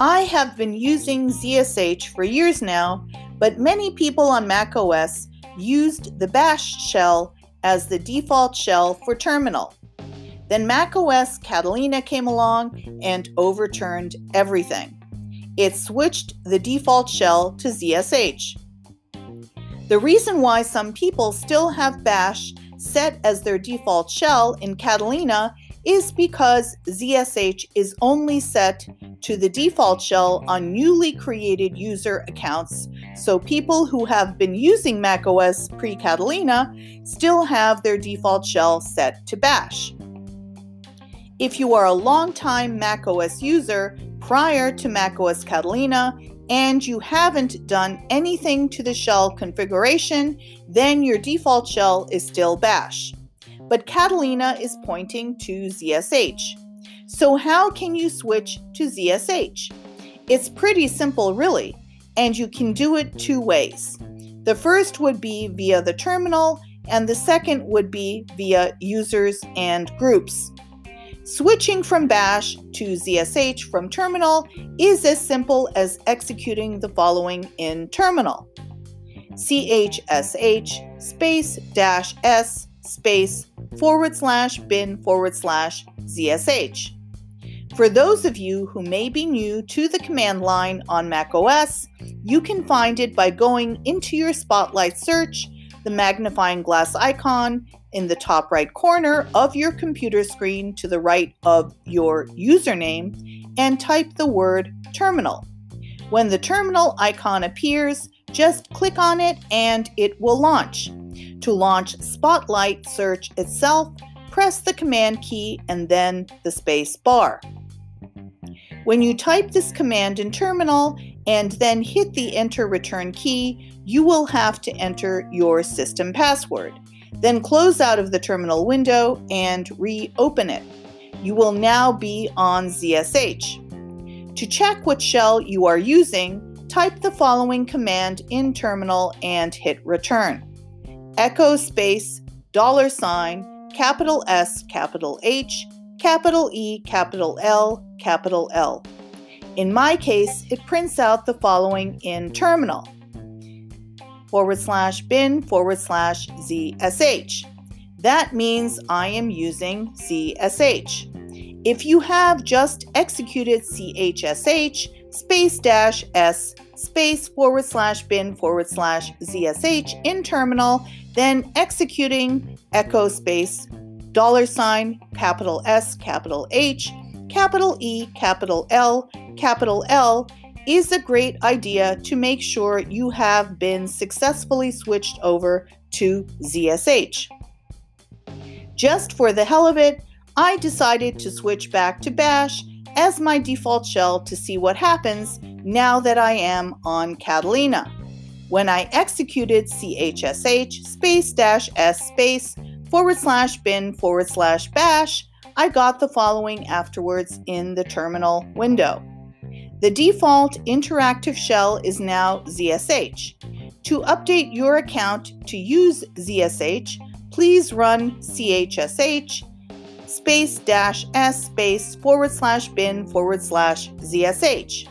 I have been using ZSH for years now, but many people on macOS used the bash shell as the default shell for terminal. Then macOS Catalina came along and overturned everything. It switched the default shell to ZSH. The reason why some people still have bash set as their default shell in Catalina is because ZSH is only set to the default shell on newly created user accounts, so people who have been using macOS pre Catalina still have their default shell set to bash. If you are a longtime macOS user prior to macOS Catalina and you haven't done anything to the shell configuration, then your default shell is still bash but Catalina is pointing to ZSH. So, how can you switch to ZSH? It's pretty simple, really, and you can do it two ways. The first would be via the terminal, and the second would be via users and groups. Switching from bash to ZSH from terminal is as simple as executing the following in terminal chsh space dash s space forward slash bin forward slash ZSH. For those of you who may be new to the command line on macOS, you can find it by going into your Spotlight search, the magnifying glass icon in the top right corner of your computer screen to the right of your username, and type the word terminal. When the terminal icon appears, just click on it and it will launch. To launch Spotlight Search itself, press the Command key and then the space bar. When you type this command in Terminal and then hit the Enter Return key, you will have to enter your system password. Then close out of the terminal window and reopen it. You will now be on ZSH. To check what shell you are using, type the following command in terminal and hit return echo space, dollar sign, capital S, capital H, capital E, capital L, capital L. In my case, it prints out the following in terminal forward slash bin forward slash ZSH. That means I am using ZSH. If you have just executed CHSH space dash S space forward slash bin forward slash ZSH in terminal, then executing echo space dollar sign capital S capital H capital E capital L capital L is a great idea to make sure you have been successfully switched over to ZSH. Just for the hell of it, I decided to switch back to Bash as my default shell to see what happens now that I am on Catalina. When I executed chsh space dash s space forward slash bin forward slash bash, I got the following afterwards in the terminal window. The default interactive shell is now ZSH. To update your account to use ZSH, please run chsh space dash s space forward slash bin forward slash ZSH.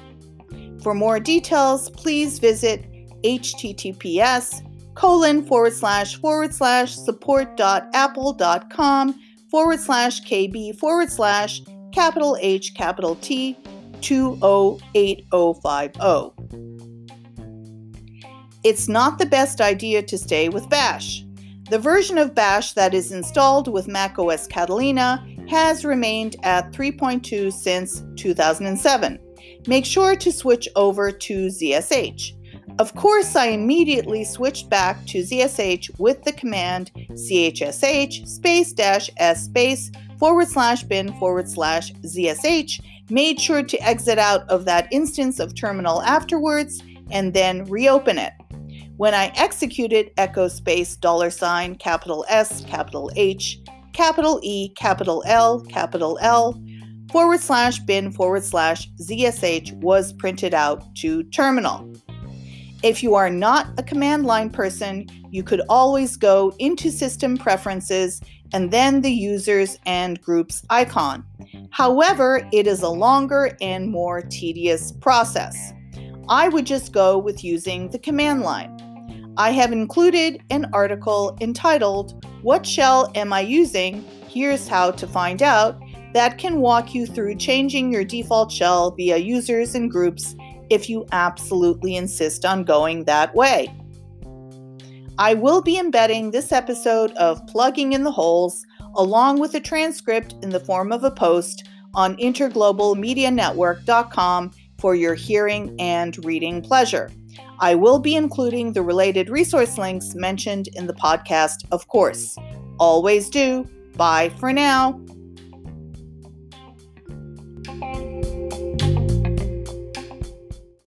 For more details, please visit https colon forward slash forward slash support dot apple dot com forward slash kb forward slash capital H capital T 208050. It's not the best idea to stay with Bash. The version of Bash that is installed with macOS Catalina has remained at 3.2 since 2007 make sure to switch over to ZSH. Of course, I immediately switched back to ZSH with the command chsh space dash s space forward slash bin forward slash ZSH, made sure to exit out of that instance of terminal afterwards, and then reopen it. When I executed echo space dollar sign capital S capital H capital E capital L capital L forward slash bin forward slash ZSH was printed out to terminal. If you are not a command line person, you could always go into System Preferences and then the Users and Groups icon. However, it is a longer and more tedious process. I would just go with using the command line. I have included an article entitled, What Shell Am I Using? Here's How to Find Out, that can walk you through changing your default shell via users and groups if you absolutely insist on going that way. I will be embedding this episode of Plugging in the Holes along with a transcript in the form of a post on interglobalmedianetwork.com for your hearing and reading pleasure. I will be including the related resource links mentioned in the podcast, of course. Always do. Bye for now.